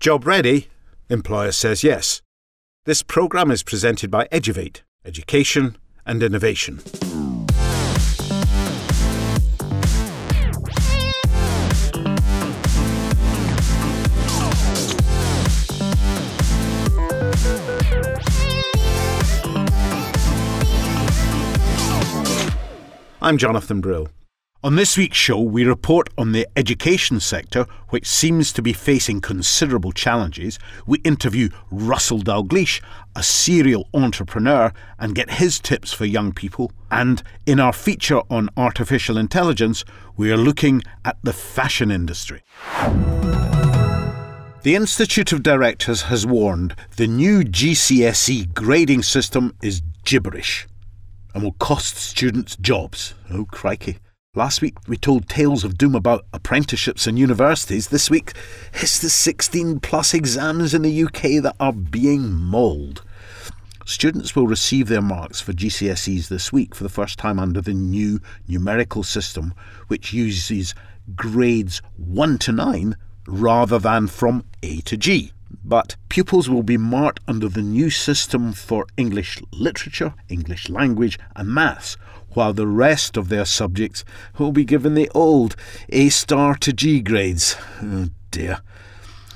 Job ready? Employer says yes. This programme is presented by Eduvate, Education and Innovation. I'm Jonathan Brill. On this week's show, we report on the education sector, which seems to be facing considerable challenges. We interview Russell Dalgleish, a serial entrepreneur, and get his tips for young people. And in our feature on artificial intelligence, we are looking at the fashion industry. The Institute of Directors has warned the new GCSE grading system is gibberish and will cost students jobs. Oh, crikey. Last week we told tales of doom about apprenticeships and universities. This week it's the 16 plus exams in the UK that are being mauled. Students will receive their marks for GCSEs this week for the first time under the new numerical system, which uses grades 1 to 9 rather than from A to G. But pupils will be marked under the new system for English literature, English language, and maths, while the rest of their subjects will be given the old A star to G grades. Oh dear.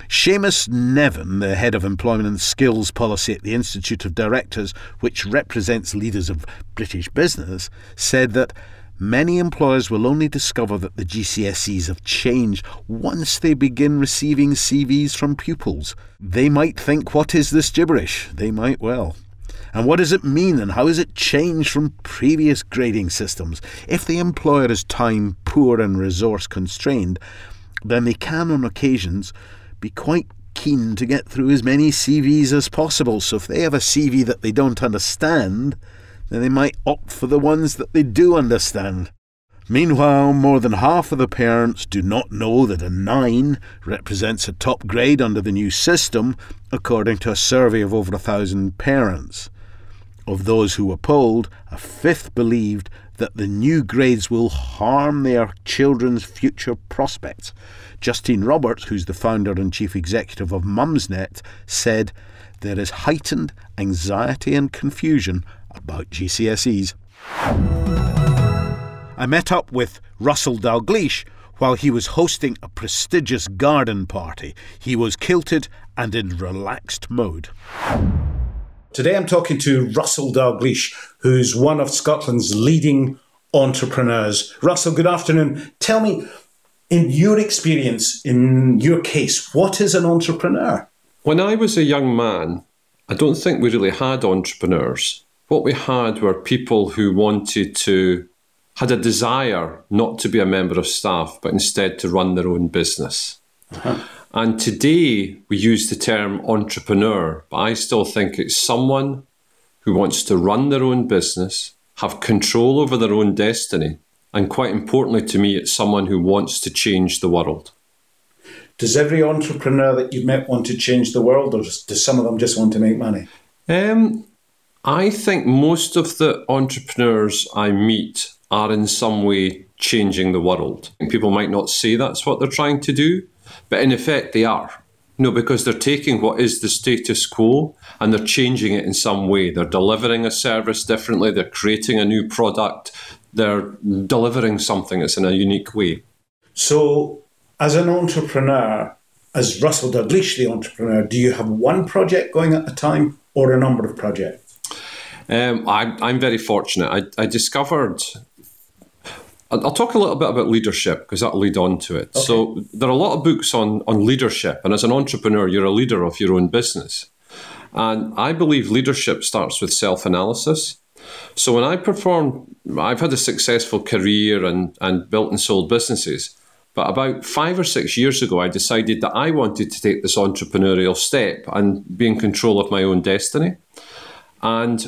Seamus Nevin, the head of employment and skills policy at the Institute of Directors, which represents leaders of British business, said that many employers will only discover that the GCSEs have changed once they begin receiving CVs from pupils. They might think, what is this gibberish? They might well. And what does it mean and how has it changed from previous grading systems? If the employer is time poor and resource constrained, then they can on occasions be quite keen to get through as many CVs as possible. So if they have a CV that they don't understand, then they might opt for the ones that they do understand. Meanwhile, more than half of the parents do not know that a 9 represents a top grade under the new system, according to a survey of over a thousand parents. Of those who were polled, a fifth believed that the new grades will harm their children's future prospects. Justine Roberts, who's the founder and chief executive of Mumsnet, said there is heightened anxiety and confusion about GCSEs. I met up with Russell Dalgleish while he was hosting a prestigious garden party. He was kilted and in relaxed mode. Today I'm talking to Russell Dalgleish, who's one of Scotland's leading entrepreneurs. Russell, good afternoon. Tell me, in your experience, in your case, what is an entrepreneur? When I was a young man, I don't think we really had entrepreneurs. What we had were people who wanted to, had a desire not to be a member of staff, but instead to run their own business. Uh-huh. And today we use the term entrepreneur, but I still think it's someone who wants to run their own business, have control over their own destiny, and quite importantly to me, it's someone who wants to change the world. Does every entrepreneur that you've met want to change the world, or does some of them just want to make money? Um, I think most of the entrepreneurs I meet are in some way changing the world. People might not say that's what they're trying to do, but in effect, they are. Know, because they're taking what is the status quo and they're changing it in some way. They're delivering a service differently, they're creating a new product, they're delivering something that's in a unique way. So, as an entrepreneur, as Russell Dalgleish, the entrepreneur, do you have one project going at a time or a number of projects? Um, I, I'm very fortunate. I, I discovered I'll talk a little bit about leadership because that'll lead on to it. Okay. So there are a lot of books on on leadership, and as an entrepreneur, you're a leader of your own business. And I believe leadership starts with self analysis. So when I perform, I've had a successful career and, and built and sold businesses. But about five or six years ago, I decided that I wanted to take this entrepreneurial step and be in control of my own destiny. And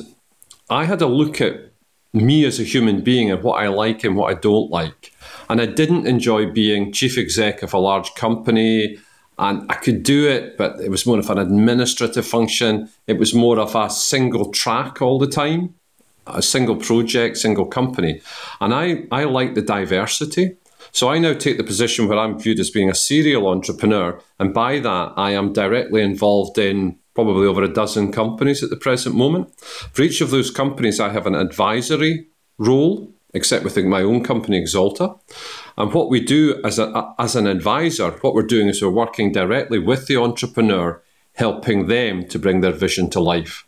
I had a look at me as a human being and what I like and what I don't like. And I didn't enjoy being chief exec of a large company. And I could do it, but it was more of an administrative function. It was more of a single track all the time, a single project, single company. And I, I like the diversity. So I now take the position where I'm viewed as being a serial entrepreneur. And by that, I am directly involved in probably over a dozen companies at the present moment. For each of those companies, I have an advisory role, except within my own company, Exolta. And what we do as, a, as an advisor, what we're doing is we're working directly with the entrepreneur, helping them to bring their vision to life.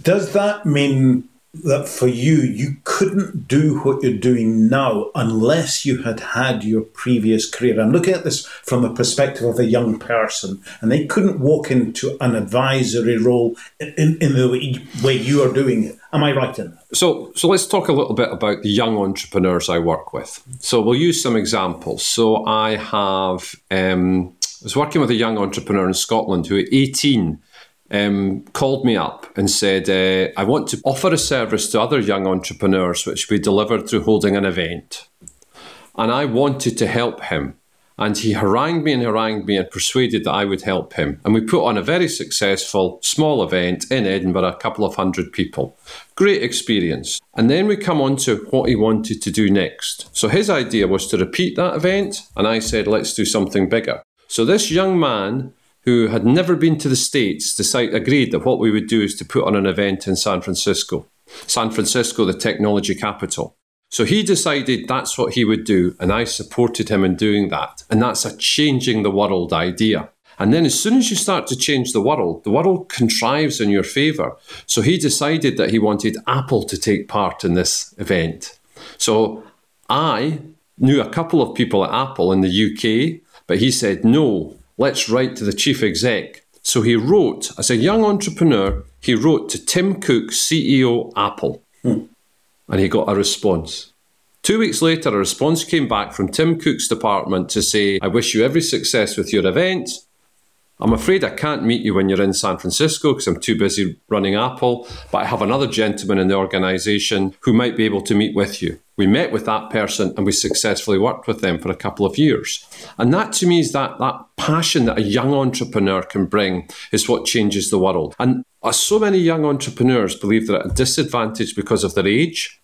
Does that mean that for you, you couldn't do what you're doing now unless you had had your previous career. I'm looking at this from the perspective of a young person, and they couldn't walk into an advisory role in, in the way you are doing it. Am I right in that? So, so let's talk a little bit about the young entrepreneurs I work with. So, we'll use some examples. So, I have um, I was working with a young entrepreneur in Scotland who, at 18, um, called me up and said, uh, I want to offer a service to other young entrepreneurs, which we delivered through holding an event. And I wanted to help him. And he harangued me and harangued me and persuaded that I would help him. And we put on a very successful small event in Edinburgh, a couple of hundred people. Great experience. And then we come on to what he wanted to do next. So his idea was to repeat that event. And I said, let's do something bigger. So this young man who had never been to the States, decided, agreed that what we would do is to put on an event in San Francisco. San Francisco, the technology capital. So he decided that's what he would do, and I supported him in doing that. And that's a changing the world idea. And then, as soon as you start to change the world, the world contrives in your favor. So he decided that he wanted Apple to take part in this event. So I knew a couple of people at Apple in the UK, but he said, no, let's write to the chief exec. So he wrote, as a young entrepreneur, he wrote to Tim Cook, CEO Apple, hmm. and he got a response. Two weeks later, a response came back from Tim Cook's department to say, I wish you every success with your event. I'm afraid I can't meet you when you're in San Francisco because I'm too busy running Apple, but I have another gentleman in the organization who might be able to meet with you. We met with that person and we successfully worked with them for a couple of years. And that to me is that, that passion that a young entrepreneur can bring is what changes the world. And as so many young entrepreneurs believe they're at a disadvantage because of their age.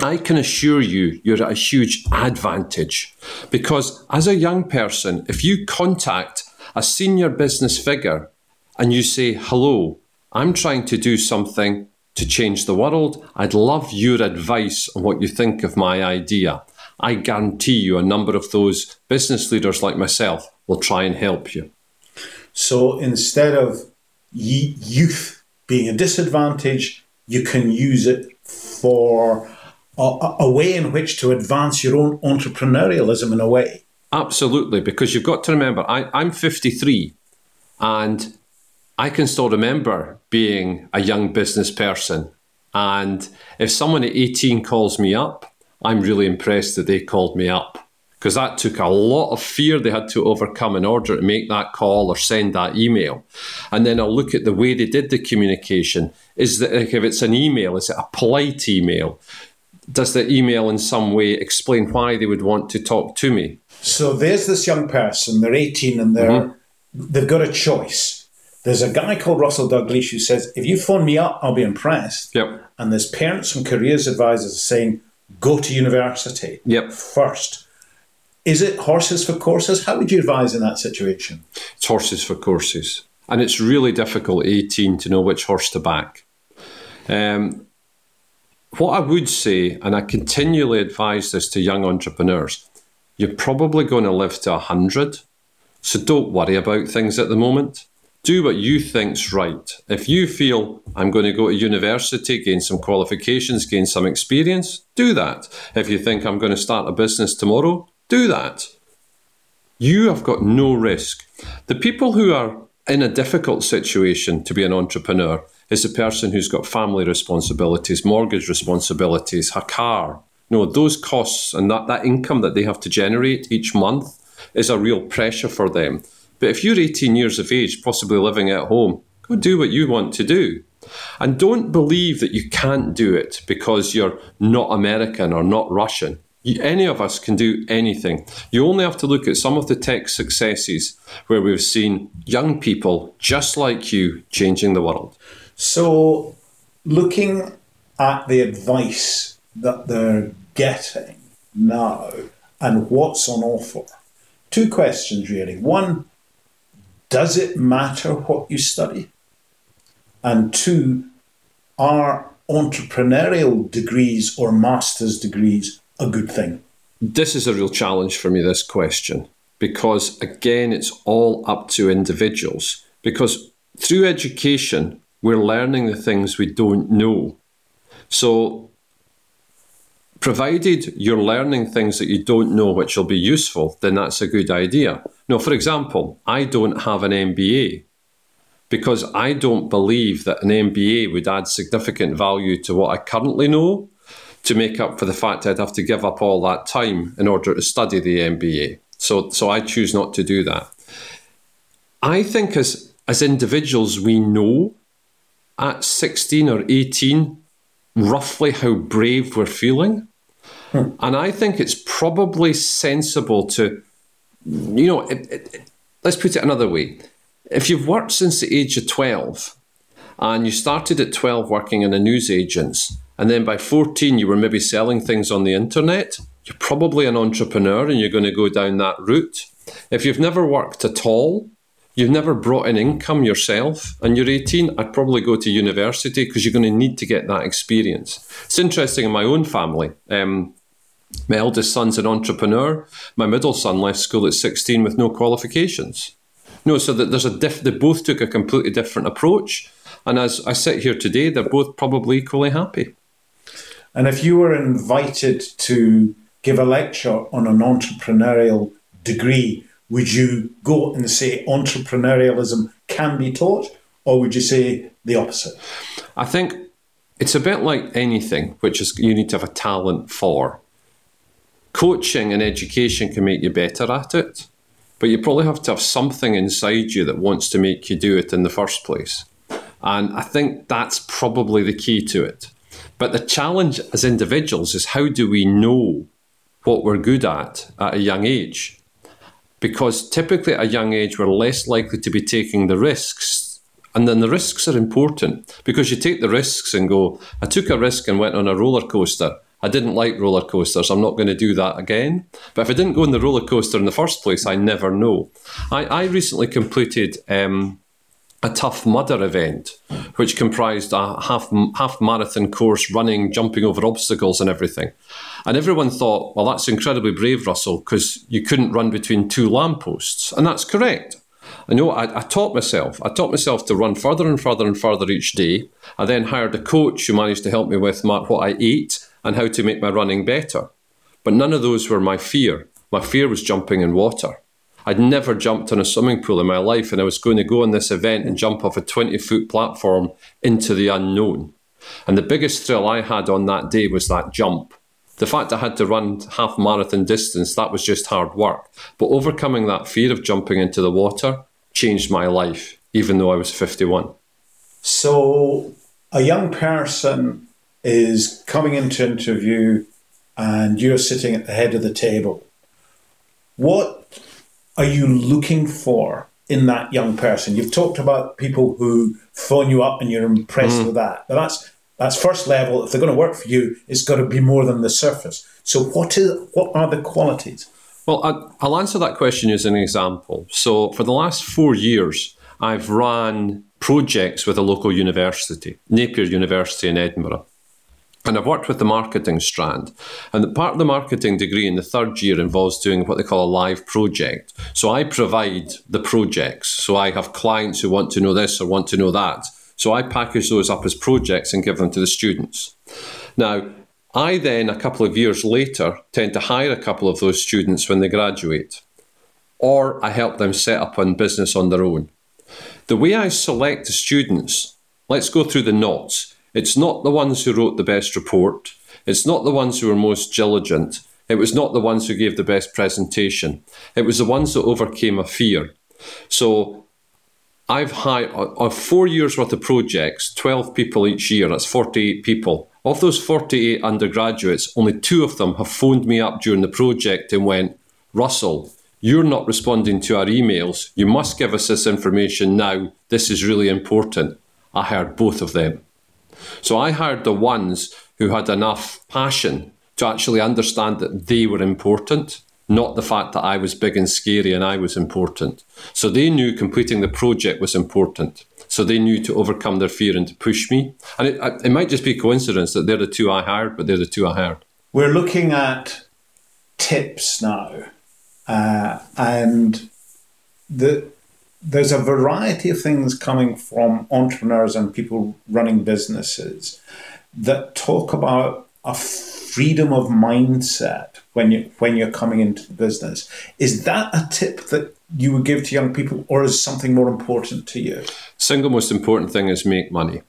I can assure you, you're at a huge advantage because as a young person, if you contact a senior business figure and you say, Hello, I'm trying to do something to change the world. I'd love your advice on what you think of my idea. I guarantee you a number of those business leaders like myself will try and help you. So instead of youth being a disadvantage, you can use it for a, a way in which to advance your own entrepreneurialism in a way. Absolutely, because you've got to remember, I, I'm 53 and I can still remember being a young business person. And if someone at 18 calls me up, I'm really impressed that they called me up because that took a lot of fear they had to overcome in order to make that call or send that email. And then I'll look at the way they did the communication. Is that like if it's an email, is it a polite email? Does the email in some way explain why they would want to talk to me? So there's this young person, they're 18 and they're, mm-hmm. they've got a choice. There's a guy called Russell Dalgleish who says, if you phone me up, I'll be impressed. Yep. And there's parents and careers advisors saying, go to university yep. first. Is it horses for courses? How would you advise in that situation? It's horses for courses. And it's really difficult at 18 to know which horse to back. Um, what I would say, and I continually advise this to young entrepreneurs, you're probably going to live to 100. So don't worry about things at the moment. Do what you think's right. If you feel I'm going to go to university, gain some qualifications, gain some experience, do that. If you think I'm going to start a business tomorrow, do that. You have got no risk. The people who are in a difficult situation to be an entrepreneur is a person who's got family responsibilities, mortgage responsibilities, a car, no, those costs and that, that income that they have to generate each month is a real pressure for them. But if you're 18 years of age, possibly living at home, go do what you want to do. And don't believe that you can't do it because you're not American or not Russian. You, any of us can do anything. You only have to look at some of the tech successes where we've seen young people just like you changing the world. So, looking at the advice that they're getting now, and what's on offer. Two questions, really. One, does it matter what you study? And two, are entrepreneurial degrees or master's degrees a good thing? This is a real challenge for me, this question, because again, it's all up to individuals. Because through education, we're learning the things we don't know. So, provided you're learning things that you don't know which will be useful, then that's a good idea. Now, for example, I don't have an MBA because I don't believe that an MBA would add significant value to what I currently know to make up for the fact I'd have to give up all that time in order to study the MBA. So, so I choose not to do that. I think as as individuals, we know at 16 or 18 roughly how brave we're feeling. Hmm. And I think it's probably sensible to, you know, it, it, it, let's put it another way. If you've worked since the age of 12 and you started at 12 working in a newsagent's, and then by 14 you were maybe selling things on the internet, you're probably an entrepreneur and you're going to go down that route. If you've never worked at all, you've never brought in income yourself and you're 18, I'd probably go to university because you're going to need to get that experience. It's interesting in my own family. Um, my eldest son's an entrepreneur. My middle son left school at 16 with no qualifications. No, so that there's a diff- they both took a completely different approach. And as I sit here today, they're both probably equally happy. And if you were invited to give a lecture on an entrepreneurial degree, would you go and say entrepreneurialism can be taught, or would you say the opposite? I think it's a bit like anything, which is you need to have a talent for. Coaching and education can make you better at it, but you probably have to have something inside you that wants to make you do it in the first place. And I think that's probably the key to it. But the challenge as individuals is how do we know what we're good at at a young age? because typically at a young age we're less likely to be taking the risks. And then the risks are important because you take the risks and go, I took a risk and went on a roller coaster. I didn't like roller coasters. I'm not going to do that again. But if I didn't go on the roller coaster in the first place, I never know. I, I recently completed um, a Tough Mudder event, which comprised a half half marathon course, running, jumping over obstacles, and everything. And everyone thought, well, that's incredibly brave, Russell, because you couldn't run between two lampposts, and that's correct. I know I, I, taught myself. I taught myself to run further and further and further each day. I then hired a coach who managed to help me with my, what I ate and how to make my running better. But none of those were my fear. My fear was jumping in water. I'd never jumped in a swimming pool in my life, and I was going to go on this event and jump off a 20 foot platform into the unknown. And the biggest thrill I had on that day was that jump. The fact I had to run half marathon distance, that was just hard work. But overcoming that fear of jumping into the water changed my life, even though I was 51. So, a young person is coming into interview and you're sitting at the head of the table. What are you looking for in that young person? You've talked about people who phone you up and you're impressed mm. with that. But that's that's first level. If they're going to work for you, it's got to be more than the surface. So what is what are the qualities? Well, I'll answer that question as an example. So for the last four years, I've run projects with a local university, Napier University in Edinburgh. And I've worked with the marketing strand. And the part of the marketing degree in the third year involves doing what they call a live project. So I provide the projects. So I have clients who want to know this or want to know that. So I package those up as projects and give them to the students. Now, I then, a couple of years later, tend to hire a couple of those students when they graduate. Or I help them set up a business on their own. The way I select the students, let's go through the knots it's not the ones who wrote the best report. It's not the ones who were most diligent. It was not the ones who gave the best presentation. It was the ones that overcame a fear. So I've hired four years worth of projects, 12 people each year, that's 48 people. Of those 48 undergraduates, only two of them have phoned me up during the project and went, Russell, you're not responding to our emails. You must give us this information now. This is really important. I heard both of them. So I hired the ones who had enough passion to actually understand that they were important. not the fact that I was big and scary and I was important. So they knew completing the project was important. So they knew to overcome their fear and to push me. And it, it might just be coincidence that they're the two I hired, but they're the two I hired. We're looking at tips now, uh, and the, there's a variety of things coming from entrepreneurs and people running businesses that talk about a freedom of mindset when you when you're coming into the business. Is that a tip that you would give to young people, or is something more important to you? Single most important thing is make money.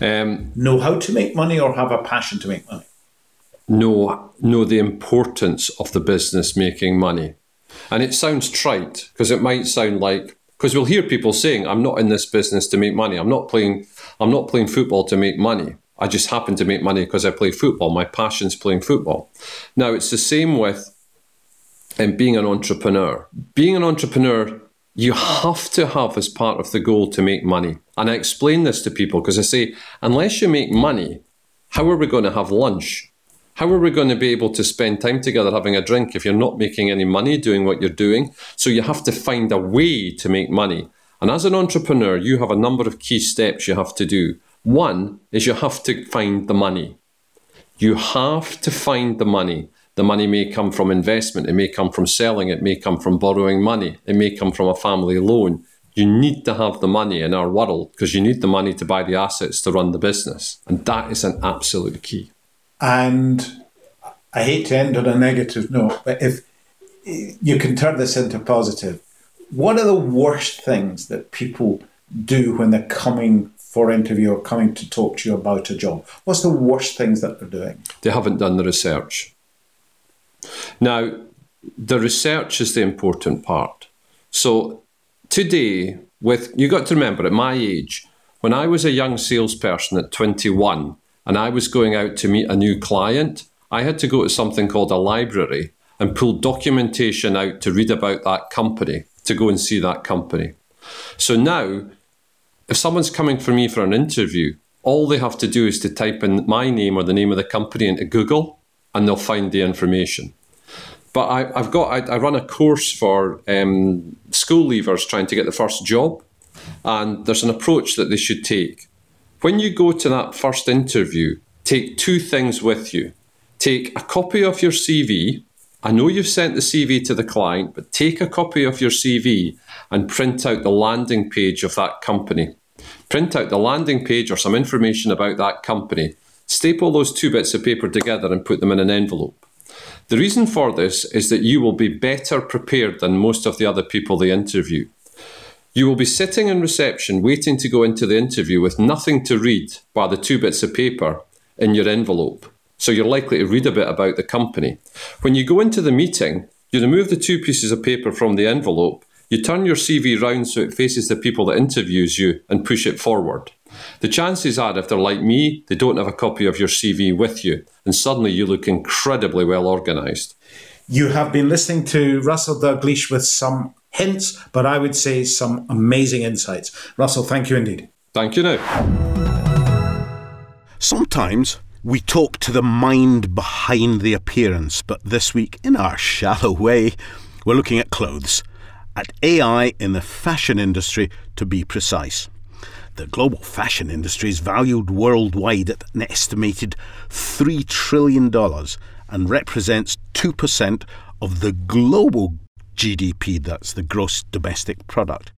Um, know how to make money, or have a passion to make money. Know know the importance of the business making money, and it sounds trite because it might sound like because we'll hear people saying, "I'm not in this business to make money. I'm not playing. I'm not playing football to make money." I just happen to make money because I play football. My passion's playing football. Now, it's the same with um, being an entrepreneur. Being an entrepreneur, you have to have as part of the goal to make money. And I explain this to people because I say, unless you make money, how are we going to have lunch? How are we going to be able to spend time together having a drink if you're not making any money doing what you're doing? So you have to find a way to make money. And as an entrepreneur, you have a number of key steps you have to do. One is you have to find the money. You have to find the money. The money may come from investment, it may come from selling, it may come from borrowing money, it may come from a family loan. You need to have the money in our world because you need the money to buy the assets to run the business. And that is an absolute key. And I hate to end on a negative note, but if you can turn this into positive, what are the worst things that people do when they're coming for interview or coming to talk to you about a job? What's the worst things that they're doing? They haven't done the research. Now, the research is the important part. So today, with you got to remember at my age, when I was a young salesperson at 21 and I was going out to meet a new client, I had to go to something called a library and pull documentation out to read about that company, to go and see that company. So now if someone's coming for me for an interview, all they have to do is to type in my name or the name of the company into Google and they'll find the information. But I, have got I, I, run a course for um, school leavers trying to get the first job, and there's an approach that they should take. When you go to that first interview, take two things with you. Take a copy of your CV. I know you've sent the CV to the client, but take a copy of your CV and print out the landing page of that company. Print out the landing page or some information about that company. Staple those two bits of paper together and put them in an envelope. The reason for this is that you will be better prepared than most of the other people they interview. You will be sitting in reception waiting to go into the interview with nothing to read but the two bits of paper in your envelope. So you're likely to read a bit about the company. When you go into the meeting, you remove the two pieces of paper from the envelope you turn your CV round so it faces the people that interviews you and push it forward. The chances are, if they're like me, they don't have a copy of your CV with you, and suddenly you look incredibly well organised. You have been listening to Russell Dalgleish with some hints, but I would say some amazing insights. Russell, thank you indeed. Thank you now. Sometimes we talk to the mind behind the appearance, but this week, in our shallow way, we're looking at clothes at AI in the fashion industry, to be precise. The global fashion industry is valued worldwide at an estimated $3 trillion and represents 2% of the global GDP, that's the gross domestic product.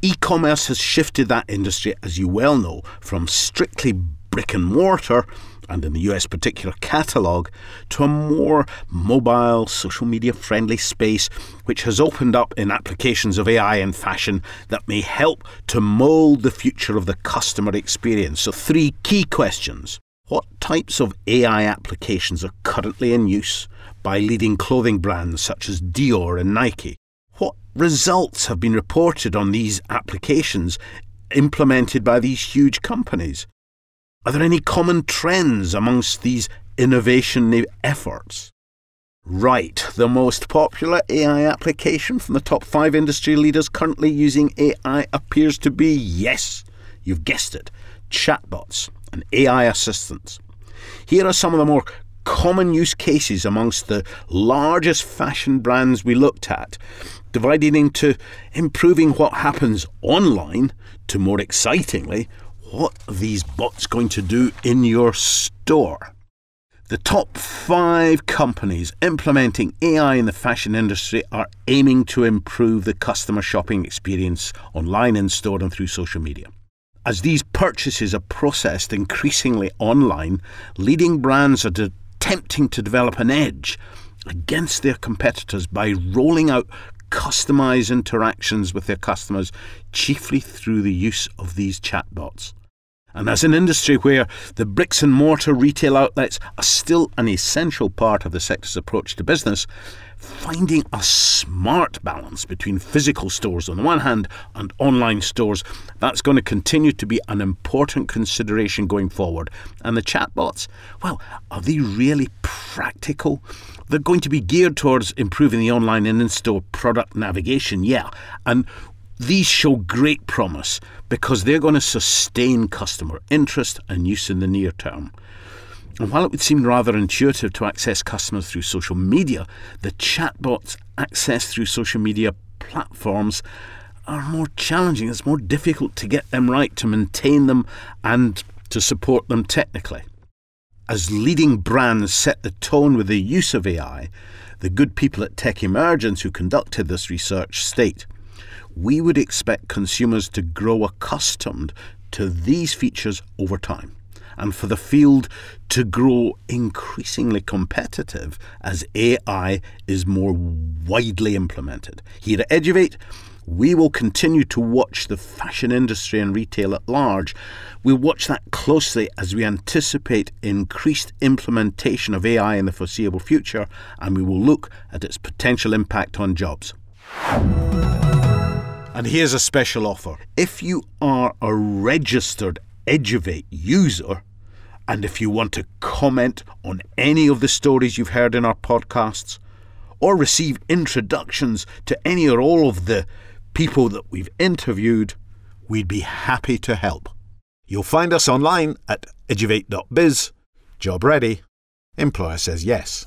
E commerce has shifted that industry, as you well know, from strictly brick and mortar and in the US particular catalogue, to a more mobile, social media friendly space which has opened up in applications of AI in fashion that may help to mould the future of the customer experience. So, three key questions. What types of AI applications are currently in use by leading clothing brands such as Dior and Nike? What results have been reported on these applications implemented by these huge companies? Are there any common trends amongst these innovation efforts? Right, the most popular AI application from the top five industry leaders currently using AI appears to be yes, you've guessed it, chatbots and AI assistants. Here are some of the more common use cases amongst the largest fashion brands we looked at, divided into improving what happens online to more excitingly, what are these bots going to do in your store? The top five companies implementing AI in the fashion industry are aiming to improve the customer shopping experience online, in store, and through social media. As these purchases are processed increasingly online, leading brands are attempting to develop an edge against their competitors by rolling out customized interactions with their customers, chiefly through the use of these chatbots. And as an industry where the bricks and mortar retail outlets are still an essential part of the sector's approach to business, finding a smart balance between physical stores on the one hand and online stores, that's going to continue to be an important consideration going forward. And the chatbots, well, are they really practical? They're going to be geared towards improving the online and in store product navigation, yeah. And these show great promise because they're going to sustain customer interest and use in the near term. And while it would seem rather intuitive to access customers through social media, the chatbots accessed through social media platforms are more challenging. It's more difficult to get them right, to maintain them, and to support them technically. As leading brands set the tone with the use of AI, the good people at Tech Emergence who conducted this research state we would expect consumers to grow accustomed to these features over time and for the field to grow increasingly competitive as AI is more widely implemented. Here at Eduvate, we will continue to watch the fashion industry and retail at large. We'll watch that closely as we anticipate increased implementation of AI in the foreseeable future, and we will look at its potential impact on jobs. And here's a special offer. If you are a registered Eduvate user, and if you want to comment on any of the stories you've heard in our podcasts, or receive introductions to any or all of the people that we've interviewed, we'd be happy to help. You'll find us online at eduvate.biz. Job ready. Employer says yes.